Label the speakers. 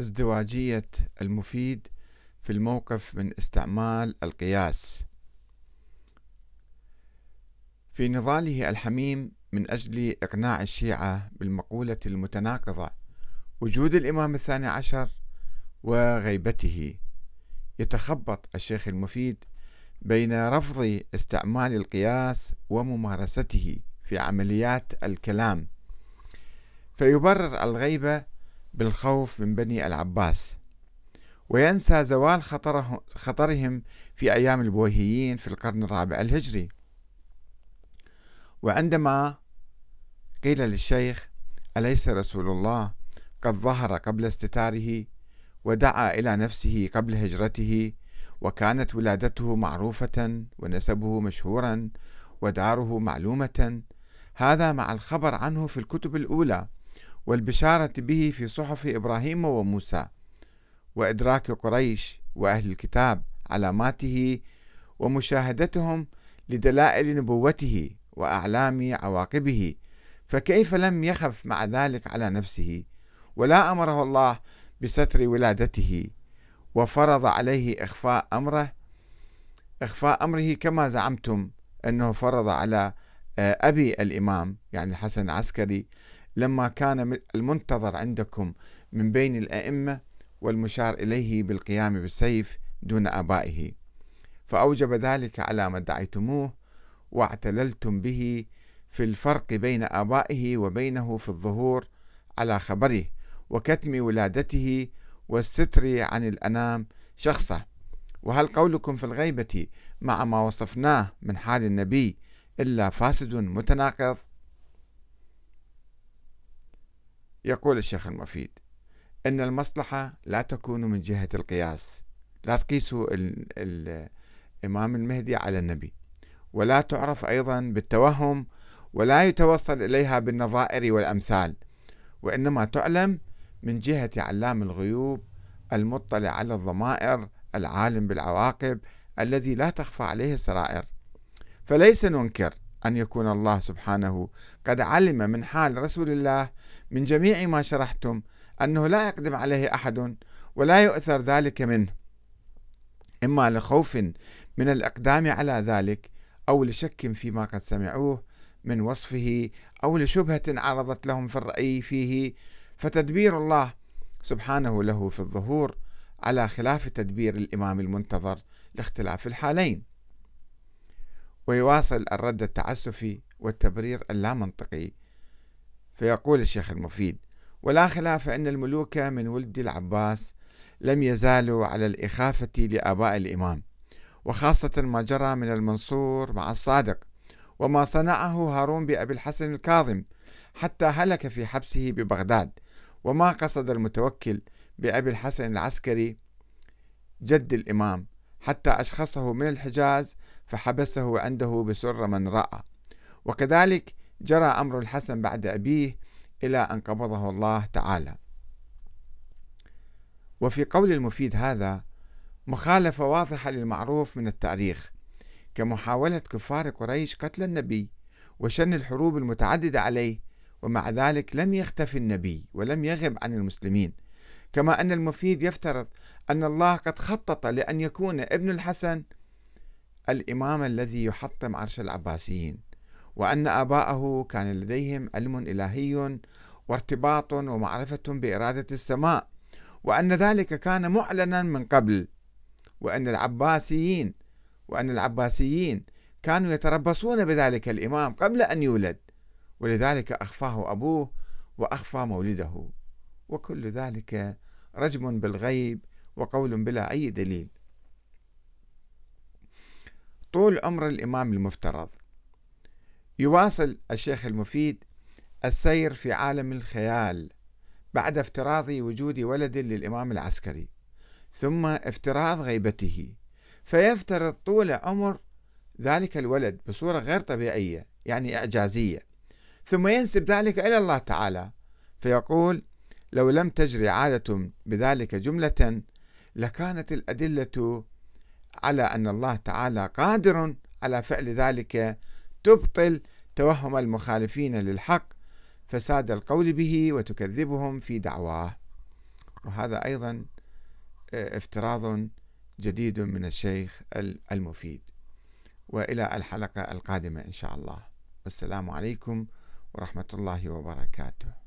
Speaker 1: ازدواجية المفيد في الموقف من استعمال القياس. في نضاله الحميم من أجل إقناع الشيعة بالمقولة المتناقضة وجود الإمام الثاني عشر وغيبته يتخبط الشيخ المفيد بين رفض استعمال القياس وممارسته في عمليات الكلام. فيبرر الغيبة بالخوف من بني العباس. وينسى زوال خطره خطرهم في أيام البويهيين في القرن الرابع الهجري. وعندما قيل للشيخ أليس رسول الله قد ظهر قبل استتاره ودعا إلى نفسه قبل هجرته وكانت ولادته معروفة ونسبه مشهورا وداره معلومة هذا مع الخبر عنه في الكتب الأولى. والبشارة به في صحف إبراهيم وموسى وإدراك قريش وأهل الكتاب علاماته ومشاهدتهم لدلائل نبوته وأعلام عواقبه فكيف لم يخف مع ذلك على نفسه؟ ولا أمره الله بستر ولادته وفرض عليه إخفاء أمره إخفاء أمره كما زعمتم أنه فرض على آه، أبي الإمام يعني الحسن العسكري لما كان المنتظر عندكم من بين الأئمة والمشار إليه بالقيام بالسيف دون آبائه. فأوجب ذلك على ما ادعيتموه واعتللتم به في الفرق بين آبائه وبينه في الظهور على خبره وكتم ولادته والستر عن الأنام شخصه. وهل قولكم في الغيبة مع ما وصفناه من حال النبي إلا فاسد متناقض؟ يقول الشيخ المفيد أن المصلحة لا تكون من جهة القياس. لا تقيسوا الإمام المهدي على النبي. ولا تعرف أيضا بالتوهم ولا يتوصل إليها بالنظائر والأمثال. وإنما تعلم من جهة علام الغيوب المطلع على الضمائر العالم بالعواقب الذي لا تخفى عليه السرائر. فليس ننكر أن يكون الله سبحانه قد علم من حال رسول الله من جميع ما شرحتم أنه لا يقدم عليه أحد ولا يؤثر ذلك منه إما لخوف من الإقدام على ذلك أو لشك فيما قد سمعوه من وصفه أو لشبهة عرضت لهم في الرأي فيه فتدبير الله سبحانه له في الظهور على خلاف تدبير الإمام المنتظر لاختلاف الحالين. ويواصل الرد التعسفي والتبرير اللامنطقي. فيقول الشيخ المفيد ولا خلاف أن الملوك من ولد العباس لم يزالوا على الإخافة لآباء الإمام وخاصة ما جرى من المنصور مع الصادق وما صنعه هارون بأبي الحسن الكاظم حتى هلك في حبسه ببغداد وما قصد المتوكل بأبي الحسن العسكري جد الإمام حتى أشخصه من الحجاز فحبسه عنده بسر من رأى. وكذلك جرى أمر الحسن بعد أبيه إلى أن قبضه الله تعالى. وفي قول المفيد هذا مخالفة واضحة للمعروف من التاريخ كمحاولة كفار قريش قتل النبي وشن الحروب المتعددة عليه ومع ذلك لم يختفي النبي ولم يغب عن المسلمين. كما أن المفيد يفترض أن الله قد خطط لأن يكون ابن الحسن الإمام الذي يحطم عرش العباسيين وأن آباءه كان لديهم علم إلهي وارتباط ومعرفة بإرادة السماء وأن ذلك كان معلنا من قبل وأن العباسيين وأن العباسيين كانوا يتربصون بذلك الإمام قبل أن يولد ولذلك أخفاه أبوه وأخفى مولده وكل ذلك رجم بالغيب وقول بلا أي دليل. طول عمر الإمام المفترض. يواصل الشيخ المفيد السير في عالم الخيال بعد افتراض وجود ولد للإمام العسكري ثم افتراض غيبته. فيفترض طول عمر ذلك الولد بصورة غير طبيعية يعني إعجازية ثم ينسب ذلك إلى الله تعالى. فيقول لو لم تجري عادة بذلك جملة لكانت الأدلة على أن الله تعالى قادر على فعل ذلك تبطل توهم المخالفين للحق فساد القول به وتكذبهم في دعواه. وهذا أيضا آه، افتراض جديد من الشيخ المفيد. وإلى الحلقة القادمة إن شاء الله. والسلام عليكم ورحمة الله وبركاته.